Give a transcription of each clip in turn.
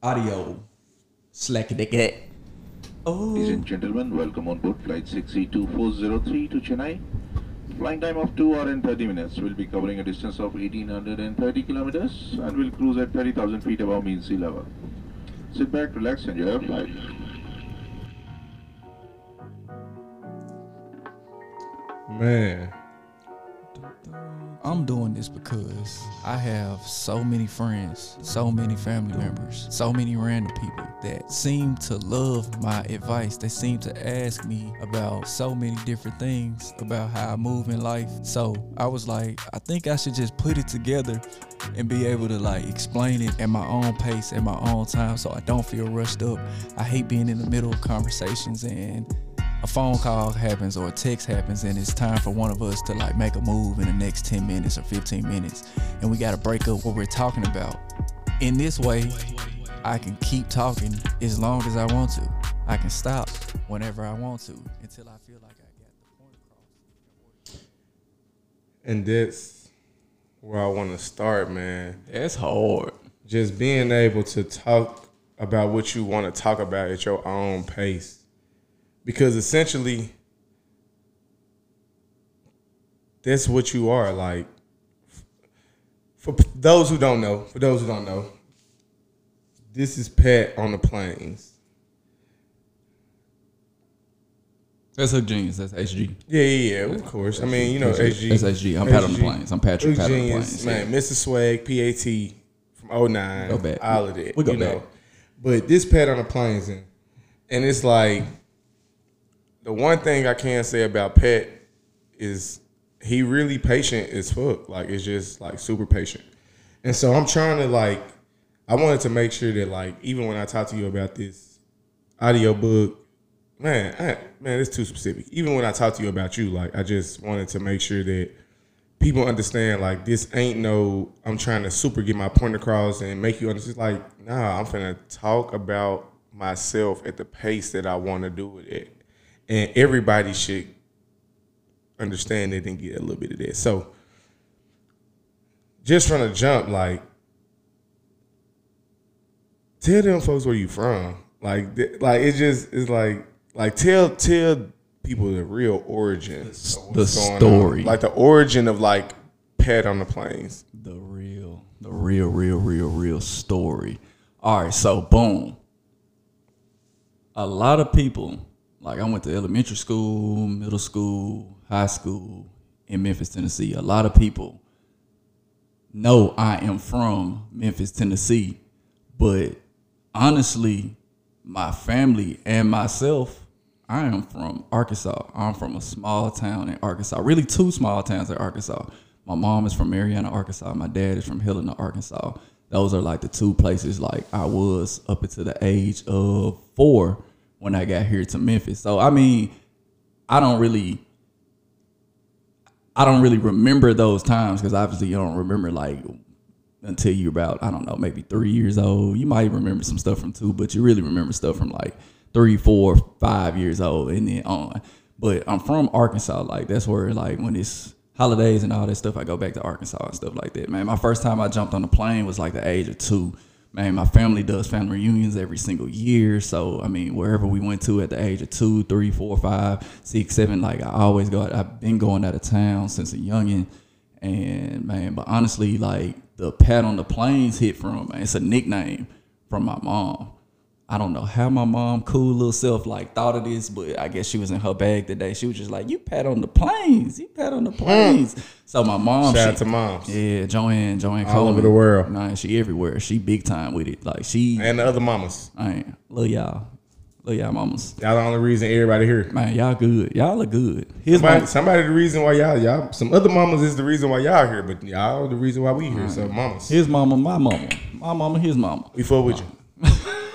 audio slack it. Oh, Ladies and gentlemen, welcome on board flight 632-403 to Chennai. Flying time of 2 hours and 30 minutes. We'll be covering a distance of 1830 kilometers and we'll cruise at 30,000 feet above mean sea level. Sit back, relax, and enjoy your flight. Man, I'm doing this because I have so many friends, so many family members, so many random people that seem to love my advice. They seem to ask me about so many different things about how I move in life. So I was like, I think I should just put it together and be able to like explain it at my own pace, at my own time, so I don't feel rushed up. I hate being in the middle of conversations and a phone call happens or a text happens and it's time for one of us to like make a move in the next 10 minutes or 15 minutes. And we got to break up what we're talking about. In this way i can keep talking as long as i want to. I can stop whenever i want to until i feel like i got the point across. And that's where I want to start, man. that's hard. Just being able to talk about what you want to talk about at your own pace. Because essentially, that's what you are. Like, for those who don't know, for those who don't know, this is Pat on the planes. that's a genius that's hg Yeah, yeah, yeah. Of course. I mean, you know, HG. that's hg i'm pat on the planes i'm patrick pat on the planes man. Mr. Swag, PAT from 09. Go back. All of that. We go you know. back. But this Pat on the planes, and, and it's like the one thing I can say about Pat is he really patient as fuck. Like it's just like super patient. And so I'm trying to like I wanted to make sure that like even when I talk to you about this audio book, man, I, man, it's too specific. Even when I talk to you about you, like I just wanted to make sure that people understand like this ain't no I'm trying to super get my point across and make you understand like nah I'm finna talk about myself at the pace that I want to do it at and everybody should understand it and get a little bit of that so just from the jump like tell them folks where you from like like it just it's like like tell tell people the real origin what's the going on. story. like the origin of like pet on the planes the real, the real, real, real, real story. All right, so boom. A lot of people, like I went to elementary school, middle school, high school in Memphis, Tennessee. A lot of people know I am from Memphis, Tennessee, but honestly, my family and myself, I am from Arkansas. I'm from a small town in Arkansas. Really, two small towns in Arkansas. My mom is from Marianna, Arkansas. My dad is from Helena, Arkansas. Those are like the two places like I was up until the age of four when I got here to Memphis. So I mean, I don't really I don't really remember those times because obviously you don't remember like until you're about I don't know maybe three years old. You might remember some stuff from two, but you really remember stuff from like three, four, five years old and then on. But I'm from Arkansas, like that's where like when it's holidays and all that stuff, I go back to Arkansas and stuff like that. Man, my first time I jumped on a plane was like the age of two. Man, my family does family reunions every single year. So I mean, wherever we went to at the age of two, three, four, five, six, seven, like I always go. I've been going out of town since a youngin, and man, but honestly, like the pat on the planes hit from man, it's a nickname from my mom. I don't know how my mom, cool little self, like thought of this, but I guess she was in her bag today. She was just like, "You pat on the planes, you pat on the hmm. planes." So my mom, Shout she- out to moms. yeah, Joanne, Joanne All Coleman. over the world. Nah, she everywhere. She big time with it. Like she, And the other mamas. I ain't love y'all, love y'all mamas. Y'all the only reason everybody here. Man, y'all good. Y'all look good. His Somebody, mom, somebody the reason why y'all y'all some other mamas is the reason why y'all here, but y'all the reason why we here. So mamas. his mama, my mama, my mama, his mama. We fuck with you.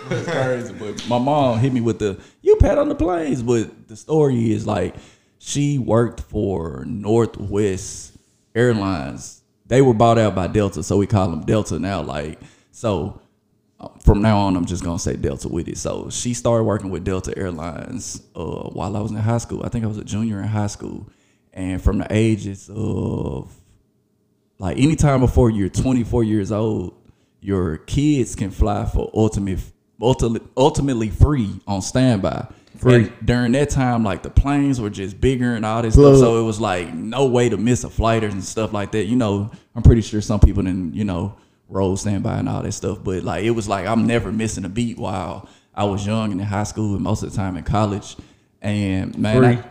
It's crazy. But my mom hit me with the you pat on the planes. But the story is like she worked for Northwest Airlines. They were bought out by Delta, so we call them Delta now. Like so, uh, from now on, I'm just gonna say Delta with it. So she started working with Delta Airlines uh, while I was in high school. I think I was a junior in high school, and from the ages of like anytime before you're 24 years old, your kids can fly for ultimate, ultimately, ultimately free on standby. Free. And during that time, like the planes were just bigger and all this Plug. stuff, so it was like no way to miss a flight and stuff like that. You know, I'm pretty sure some people didn't, you know, roll standby and all that stuff, but like it was like I'm never missing a beat while I was young and in high school and most of the time in college. And man, Free. I-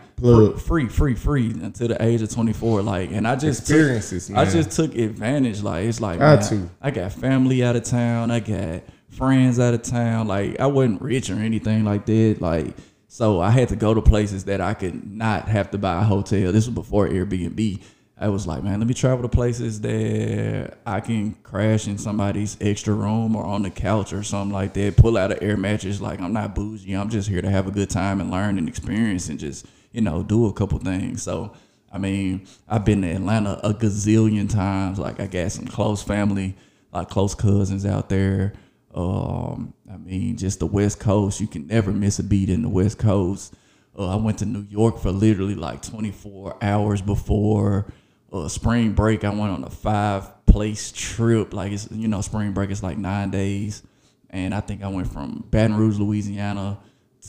free, free, free until the age of 24. Like, and I just took- Experiences, I just took advantage. Like, it's like, Got man. I got family out of town. I got friends out of town. Like, I wasn't rich or anything like that. Like, so I had to go to places that I could not have to buy a hotel. This was before Airbnb. I was like, man, let me travel to places that I can crash in somebody's extra room or on the couch or something like that. Pull out an air mattress. Like, I'm not bougie. I'm just here to have a good time and learn and experience and just, you know, do a couple things. So, I mean, I've been to Atlanta a gazillion times. Like, I got some close family, like close cousins out there. Um, I mean, just the West Coast. You can never miss a beat in the West Coast. Uh, I went to New York for literally like 24 hours before uh, spring break. I went on a five place trip. Like it's you know, spring break is like nine days, and I think I went from Baton Rouge, Louisiana,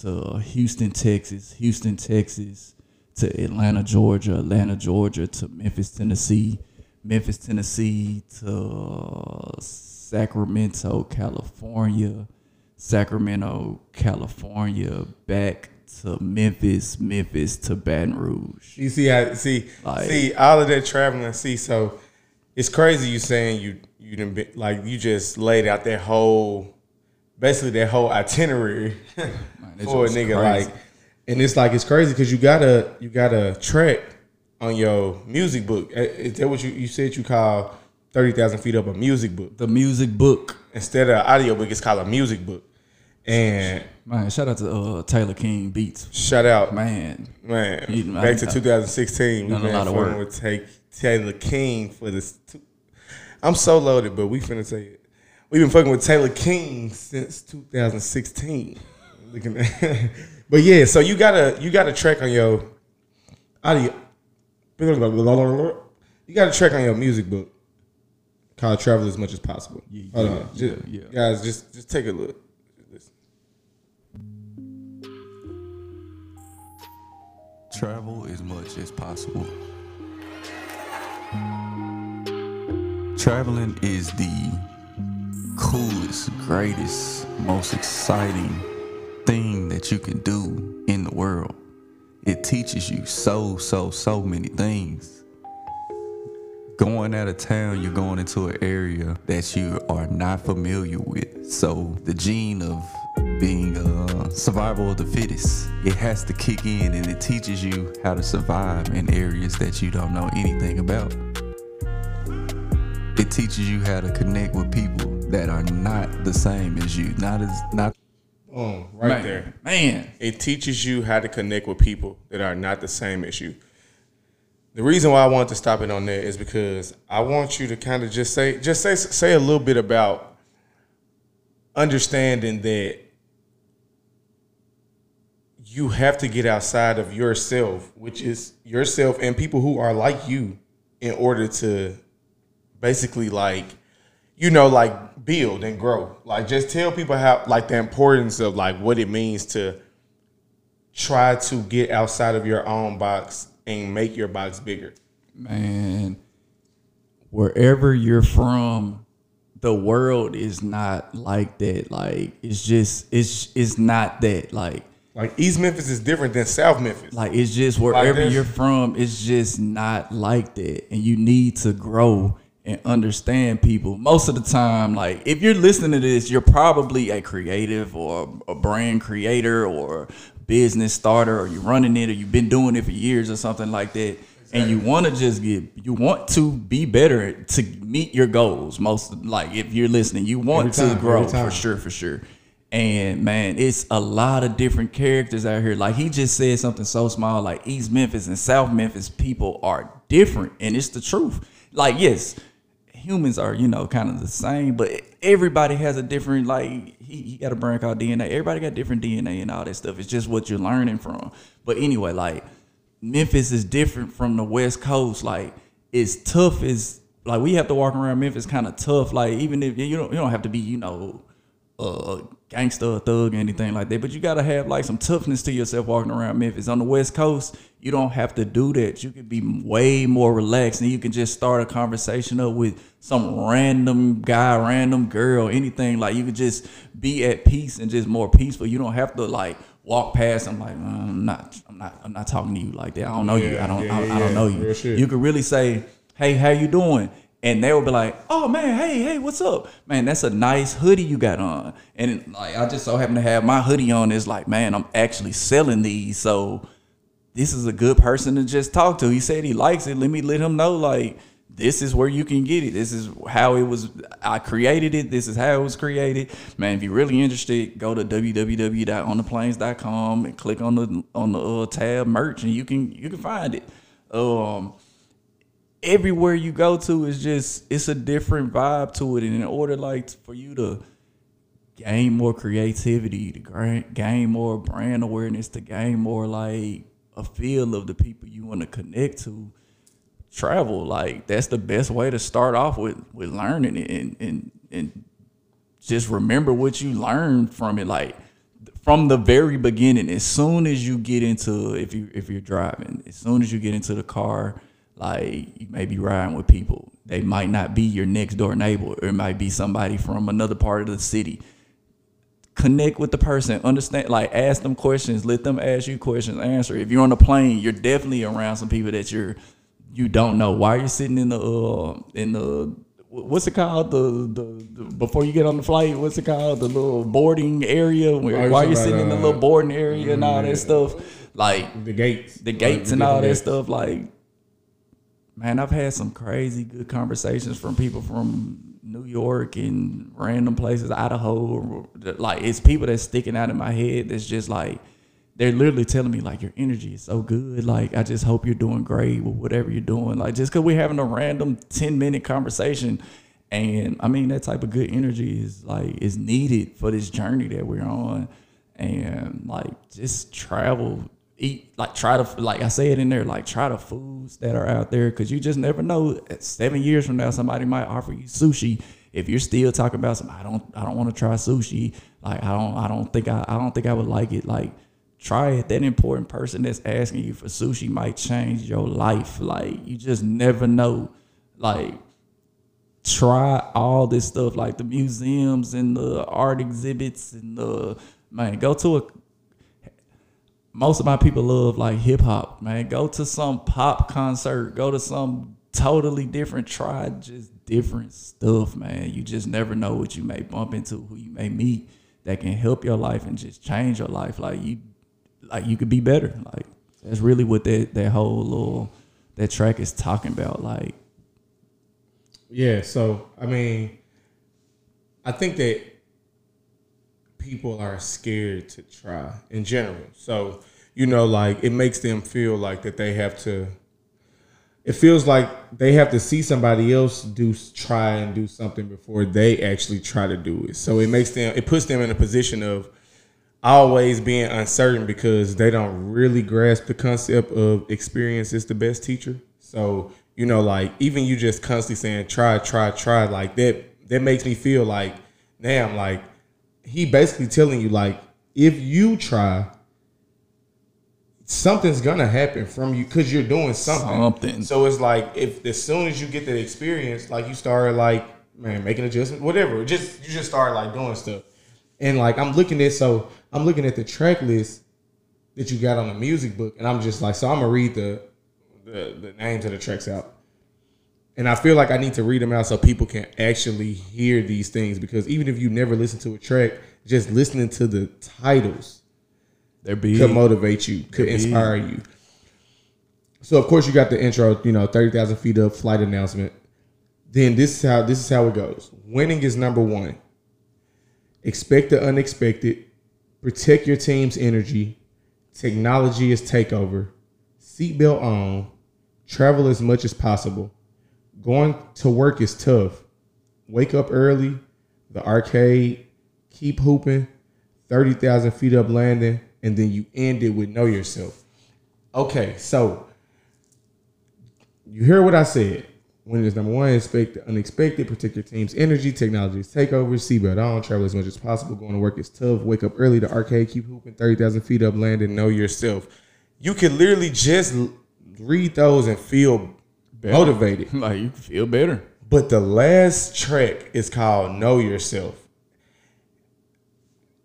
to Houston, Texas, Houston, Texas, to Atlanta, Georgia, Atlanta, Georgia, to Memphis, Tennessee, Memphis, Tennessee, to Sacramento, California, Sacramento, California, back to Memphis, Memphis to Baton Rouge. You see, I see, Like- see all of that traveling. See, so it's crazy you saying you you didn't be, like you just laid out that whole, basically that whole itinerary it's for a nigga. crazy. Like, and it's like it's crazy because you gotta you gotta track on your music book. Is that what you you said you call thirty thousand feet up a music book The music book. instead of audio book? It's called a music book. And Man, shout out to uh, Taylor King Beats. shout out, Man, Man, He- back to 2016, we done a been lot of fucking work. with take Taylor King for this. I'm so loaded, but we finna say it. We've been fucking with Taylor King since 2016. Looking at, but yeah, so you got a you got a track on your audio. You got a track on your music book called "Travel as Much as Possible." Yeah, Hold yeah, on, just, yeah, yeah. guys, just just take a look. Listen. Travel as much as possible. Traveling is the coolest, greatest, most exciting thing that you can do in the world. It teaches you so, so, so many things. Going out of town, you're going into an area that you are not familiar with. So the gene of being a survival of the fittest, it has to kick in and it teaches you how to survive in areas that you don't know anything about. It teaches you how to connect with people that are not the same as you, not as not Oh, right man, there. Man, It teaches you how to connect with people that are not the same as you. The reason why I want to stop it on there is because I want you to kind of just say, just say, say a little bit about understanding that you have to get outside of yourself, which is yourself and people who are like you, in order to basically like you know like build and grow. Like just tell people how like the importance of like what it means to try to get outside of your own box and make your box bigger man, wherever you're from, the world is not like that. Like it's just it's it's not that. Like like east memphis is different than south memphis Like it's just wherever this. you're from, it's just not like that. And you need to grow and understand people. Most of the time, like if you're listening to this, you're probably a creative or a brand creator or business starter or you're running it or you've been doing it for years or something like that. And you want to just get, you want to be better to meet your goals. Most like if you're listening, you want Every to grow for sure, for sure. And man, it's a lot of different characters out here. Like he just said something so small, like East Memphis and South Memphis people are different, and it's the truth. Like yes, humans are you know kind of the same, but everybody has a different like he, he got a brand called DNA. Everybody got different DNA and all that stuff. It's just what you're learning from. But anyway, like Memphis is different from the West Coast. Like it's tough as like we have to walk around Memphis kind of tough. Like even if you don't you don't have to be you know uh gangster thug or anything like that, but you gotta have like some toughness to yourself walking around Memphis. On the West Coast, you don't have to do that. You can be way more relaxed and you can just start a conversation up with some random guy, random girl, anything. Like you could just be at peace and just more peaceful. You don't have to like walk past. I'm like, "Uh, I'm not, I'm not, I'm not talking to you like that. I don't know you. I don't, Yeah, I, yeah, I don't know yeah. You. You could really say, hey, how you doing? And they will be like, oh man, hey, hey, what's up? Man, that's a nice hoodie you got on. And like I just so happen to have my hoodie on. It's like, man, I'm actually selling these. So this is a good person to just talk to. He said he likes it. Let me let him know like this is where you can get it. This is how it was. I created it. This is how it was created. Man, if you're really interested, go to www.ontheplanes.com and click on the on the uh, tab merch, and you can you can find it. Um, everywhere you go to is just it's a different vibe to it, and in order like for you to gain more creativity, to gain more brand awareness, to gain more like a feel of the people you want to connect to, travel. Like that's the best way to start off with with learning it and and and just remember what you learned from it. Like from the very beginning, as soon as you get into if you if you're driving, as soon as you get into the car, like you may be riding with people. They might not be your next door neighbor, or it might be somebody from another part of the city connect with the person, understand, like ask them questions, let them ask you questions, answer. If you're on a plane, you're definitely around some people that you're you don't know. Why you're sitting in the uh in the what's it called the, the the before you get on the flight? What's it called the little boarding area? Where, Oh, you're you sitting in the little uh, boarding area and all that stuff? Like The gates. the gates the and all that stuff. Like, man, I've had some crazy good conversations from people from New York and random places, Idaho. Like, it's people that's sticking out in my head. That's just like they're literally telling me like your energy is so good. Like, I just hope you're doing great with whatever you're doing. Like, just because we're having a random ten minute conversation. And I mean that type of good energy is like is needed for this journey that we're on, and like just travel, eat like try to like I say it in there like try the foods that are out there because you just never know. Seven years from now, somebody might offer you sushi. If you're still talking about some, I don't I don't want to try sushi. Like I don't I don't think I I don't think I would like it. Like try it. That important person that's asking you for sushi might change your life. Like you just never know. Like try all this stuff like the museums and the art exhibits and the man go to a most of my people love like hip hop man. Go to some pop concert go to some totally different try just different stuff man. You just never know what you may bump into who you may meet that can help your life and just change your life. Like you like you could be better. Like that's really what that that whole little that track is talking about like. Yeah, so I mean, I think that people are scared to try in general. So, you know, like it makes them feel like that they have to it feels like they have to see somebody else do try and do something before they actually try to do it. So it makes them it puts them in a position of always being uncertain because they don't really grasp the concept of experience is the best teacher. So, you know, like even you just constantly saying try, try, try, like that that makes me feel like, damn, like he basically telling you like if you try, something's gonna happen from you because you're doing something. Something. So it's like if as soon as you get that experience, like you start like man making adjustments, whatever. Just you just start like doing stuff. And like I'm looking at so I'm looking at the track list that you got on the music book, and I'm just like, so I'm gonna read the the, the names of the tracks out. And I feel like I need to read them out so people can actually hear these things because even if you never listen to a track, just listening to the titles They're big. could motivate you, could inspire you. So of course you got the intro, you know, thirty thousand feet up flight announcement. Then this is how this is how it goes. Winning is number one. Expect the unexpected. Protect your team's energy. Technology is takeover. Seatbelt on. Travel as much as possible. Going to work is tough. Wake up early. The arcade. Keep hooping. 30,000 feet up landing. And then you end it with know yourself. Okay, so you hear what I said. Winning is number one. Expect the unexpected. Protect your team's energy. Technology is takeover. Seatbelt on. Travel as much as possible. Going to work is tough. Wake up early. The arcade. Keep hooping. Thirty thousand feet up. landing, know yourself. You can literally just read those and feel motivated. Like you feel better. But the last track is called Know Yourself.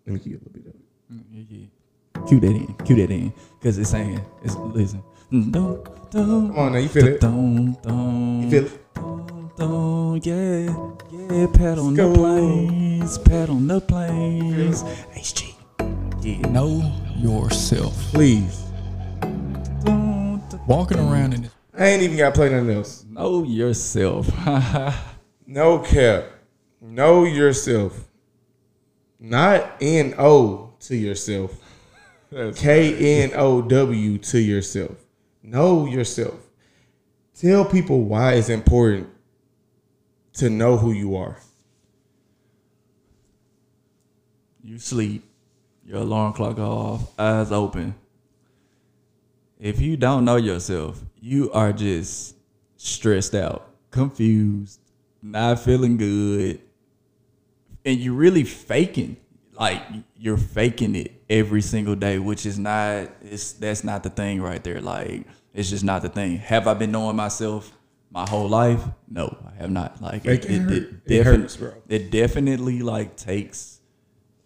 Let me give you a little bit of it. Mm, yeah, yeah. Cue that in. Cue that in. Cause it's saying it's listen. Mm, dun, dun, Come on now, you feel it? Dun, dun, You feel it? dun, dun, yeah, yeah, pat on go. the planes, pat on the planes. HG. Yeah. Know yourself. Please. Dun, dun. Walking around in this I ain't even got to play nothing else. Know yourself. No cap. Know yourself. Not N O to yourself. K N O W to yourself. Know yourself. Tell people why it's important to know who you are. you sleep, your alarm clock off, eyes open. If you don't know yourself, you are just stressed out, confused, not feeling good, and you're really faking. Like you're faking it every single day, which is not. It's that's not the thing right there. Like it's just not the thing. Have I been knowing myself my whole life? No, I have not. Like it, it, it, It hurts, bro. it definitely like takes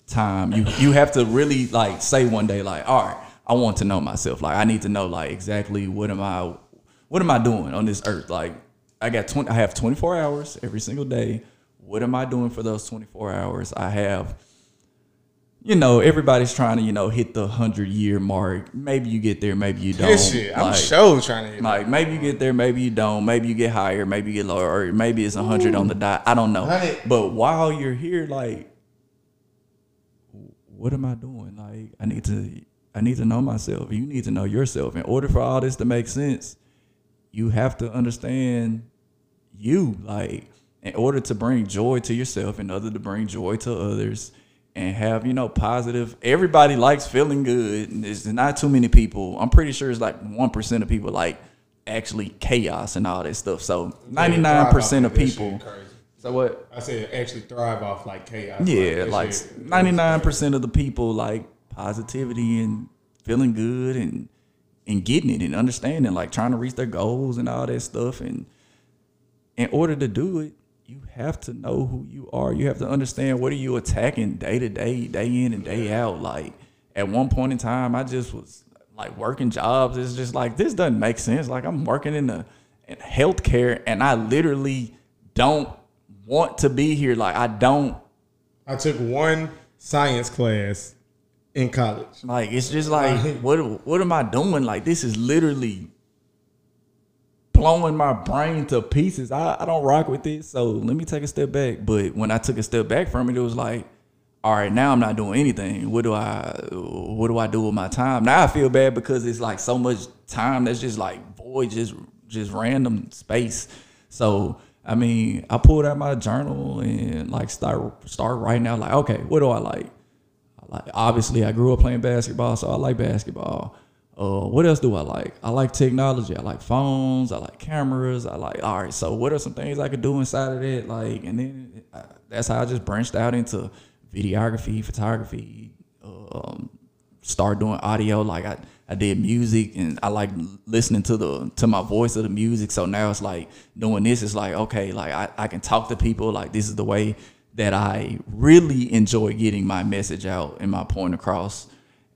time. You you have to really like say one day like, all right, I want to know myself. Like I need to know like exactly what am I what am I doing on this earth? Like I got 20 I have 24 hours every single day. What am I doing for those 24 hours? I have you know, everybody's trying to, you know, hit the 100 year mark. Maybe you get there, maybe you don't. This shit. I'm Like- sure trying to hit like maybe you get there, maybe you don't. Maybe you get higher, maybe you get lower, or maybe it's a hundred on the dot. I don't know. Hundred. But while you're here, like, what am I doing? Like, I need to, I need to know myself. You need to know yourself. In order for all this to make sense, you have to understand you. Like, in order to bring joy to yourself, in order to bring joy to others, and have you know positive. Everybody likes feeling good. and There's not too many people. I'm pretty sure it's like one percent of people like actually chaos and all that stuff. So 99 percent of people. So what? I said actually thrive off like chaos. Yeah, like ninety nine percent of the people like positivity and feeling good and and getting it and understanding, like trying to reach their goals and all that stuff. And in order to do it, you have to know who you are. You have to understand what are you attacking day to day, day in and day out. Like at one point in time, I just was like working jobs. It's just like this doesn't make sense. Like I'm working in the in healthcare, and I literally don't want to be here. Like I don't I took one science class in college. Like it's just like what what am I doing? Like this is literally blowing my brain to pieces. I, I don't rock with this. So let me take a step back. But when I took a step back from it, it was like, all right, now I'm not doing anything. What do I what do I do with my time? Now I feel bad because it's like so much time that's just like void, just just random space. So I mean, I pulled out my journal and like start start writing out like, okay, what do I like? I obviously I grew up playing basketball, so I like basketball. Uh, what else do I like? I like technology. I like phones. I like cameras. I like all right. So what are some things I could do inside of that? Like, and then uh, that's how I just branched out into videography, photography. Um, start doing audio. Like I, I did music, and I like listening to the to my voice of the music. So now it's like doing this. It's like okay, like I, I can talk to people. Like this is the way that I really enjoy getting my message out and my point across.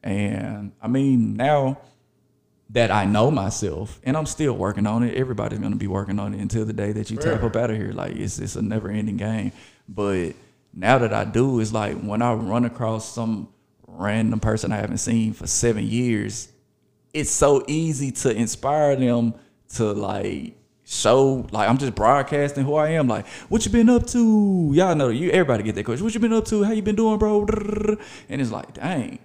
And I mean now that I know myself, and I'm still working on it. Everybody's gonna be working on it until the day that you tap up out of here. Like it's it's a never ending game. But now that I do, it's like when I run across some random person I haven't seen for seven years, it's so easy to inspire them to like show like I'm just broadcasting who I am. Like, what you been up to? Y'all know you everybody get that question. What you been up to? How you been doing, bro? And it's like, dang,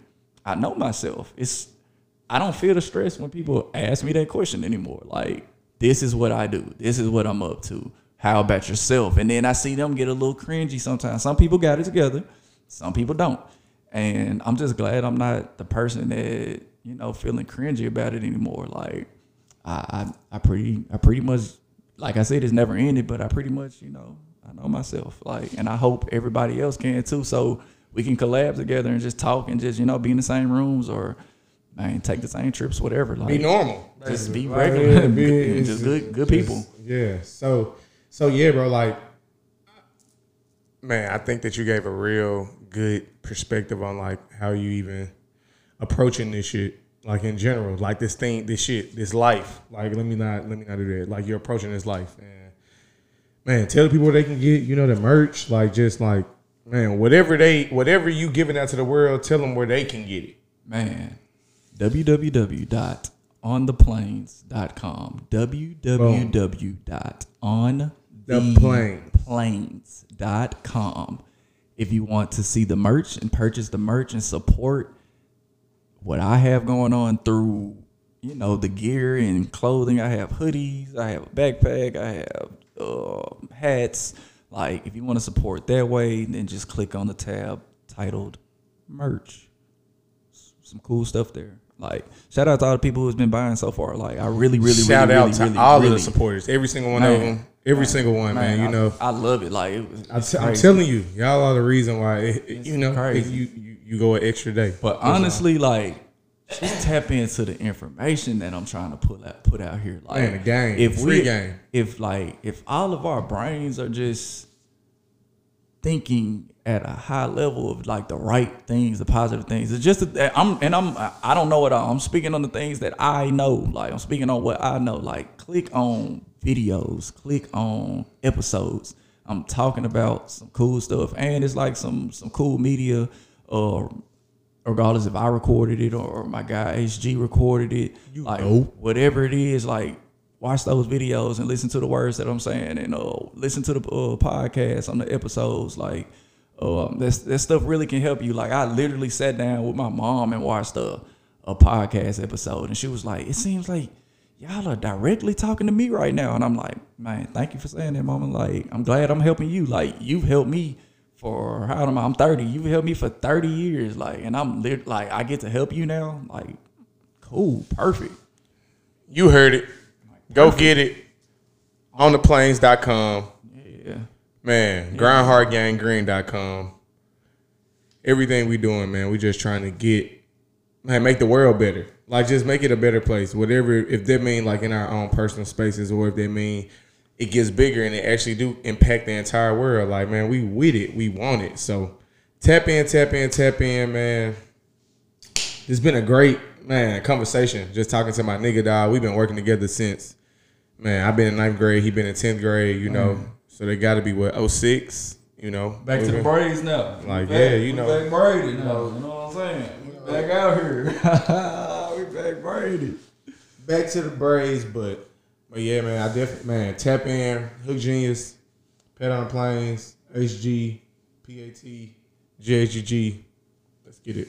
I know myself. It's I don't feel the stress when people ask me that question anymore. Like, this is what I do. This is what I'm up to. How about yourself? And then I see them get a little cringy sometimes. Some people got it together, some people don't. And I'm just glad I'm not the person that, you know, feeling cringy about it anymore. Like I I, I pretty I pretty much like I said, it's never ended. But I pretty much, you know, I know myself. Like, and I hope everybody else can too. So we can collab together and just talk and just you know be in the same rooms or man take the same trips, whatever. Like Be normal. Just be Like, regular. yeah, be- it's just good- good people. Yeah. So so yeah, bro. Like, man, I think that you gave a real good perspective on like how you even approaching this shit. Like in general, like this thing, this shit, this life. Like, let me not, let me not do that. Like you're approaching this life, and man, tell the people where they can get, you know, the merch. Like, just like, man, whatever they, whatever you giving out to the world, tell them where they can get it. man www.ontheplanes.com www.ontheplanes.com if you want to see the merch and purchase the merch and support what I have going on through you know the gear and clothing I have hoodies I have a backpack I have uh, hats like if you want to support that way then just click on the tab titled merch some cool stuff there. Like shout out to all the people who's been buying so far. Like I really, really, Shout really, out really, to really, all really, of the supporters, every single one of Man. them, every single one, man. you I, know, I love it. Like it was, I it's t- I'm crazy. telling you, y'all are the reason why. It, you know, crazy. if you, you you go an extra day. But honestly, like just tap into the information that I'm trying to put out put out here. Like Man, the game, if free we, game. if like if all of our brains are just thinking at a high level of like the right things, the positive things. It's just that I'm and I'm I don't know it all. I'm speaking on the things that I know. Like I'm speaking on what I know. Like click on videos, click on episodes. I'm talking about some cool stuff, and it's like some some cool media. Uh, regardless if I recorded it or my guy HG recorded it, like whatever it is, like watch those videos and listen to the words that I'm saying, and uh, listen to the uh, podcast on the episodes. Like uh, that that stuff really can help you. Like I literally sat down with my mom and watched a a podcast episode, and she was like, "It seems like." Y'all are directly talking to me right now, and I'm like, man, thank you for saying that, mama. Like, I'm glad I'm helping you. Like, you've helped me for how am I? I'm 30. You've helped me for 30 years. Like, and I'm lit, like, I get to help you now. Like, cool, perfect. You heard it. Go get it on the planes.com. Yeah. Man, grindhardganggreen.com. Everything we doing, man, we just trying to get man, make the world better. Like just make it a better place. Whatever if that mean like in our own personal spaces or if they mean it gets bigger and it actually do impact the entire world. Like, man, we with it. We want it. So tap in, tap in, tap in, man. It's been a great man conversation. Just talking to my nigga dog. We've been working together since man. I've been in ninth grade. He been in tenth grade. You know, mm-hmm. so they got to be what 06, You know, Back to the We've been- braids now. Like, We yeah, you know. back braided now. You know what I'm saying? We back out here. we back braided. back to the braids, but but yeah, man, I definitely man tap in Hook Genius, Pet on Planes, HG, PAT. Let's get it.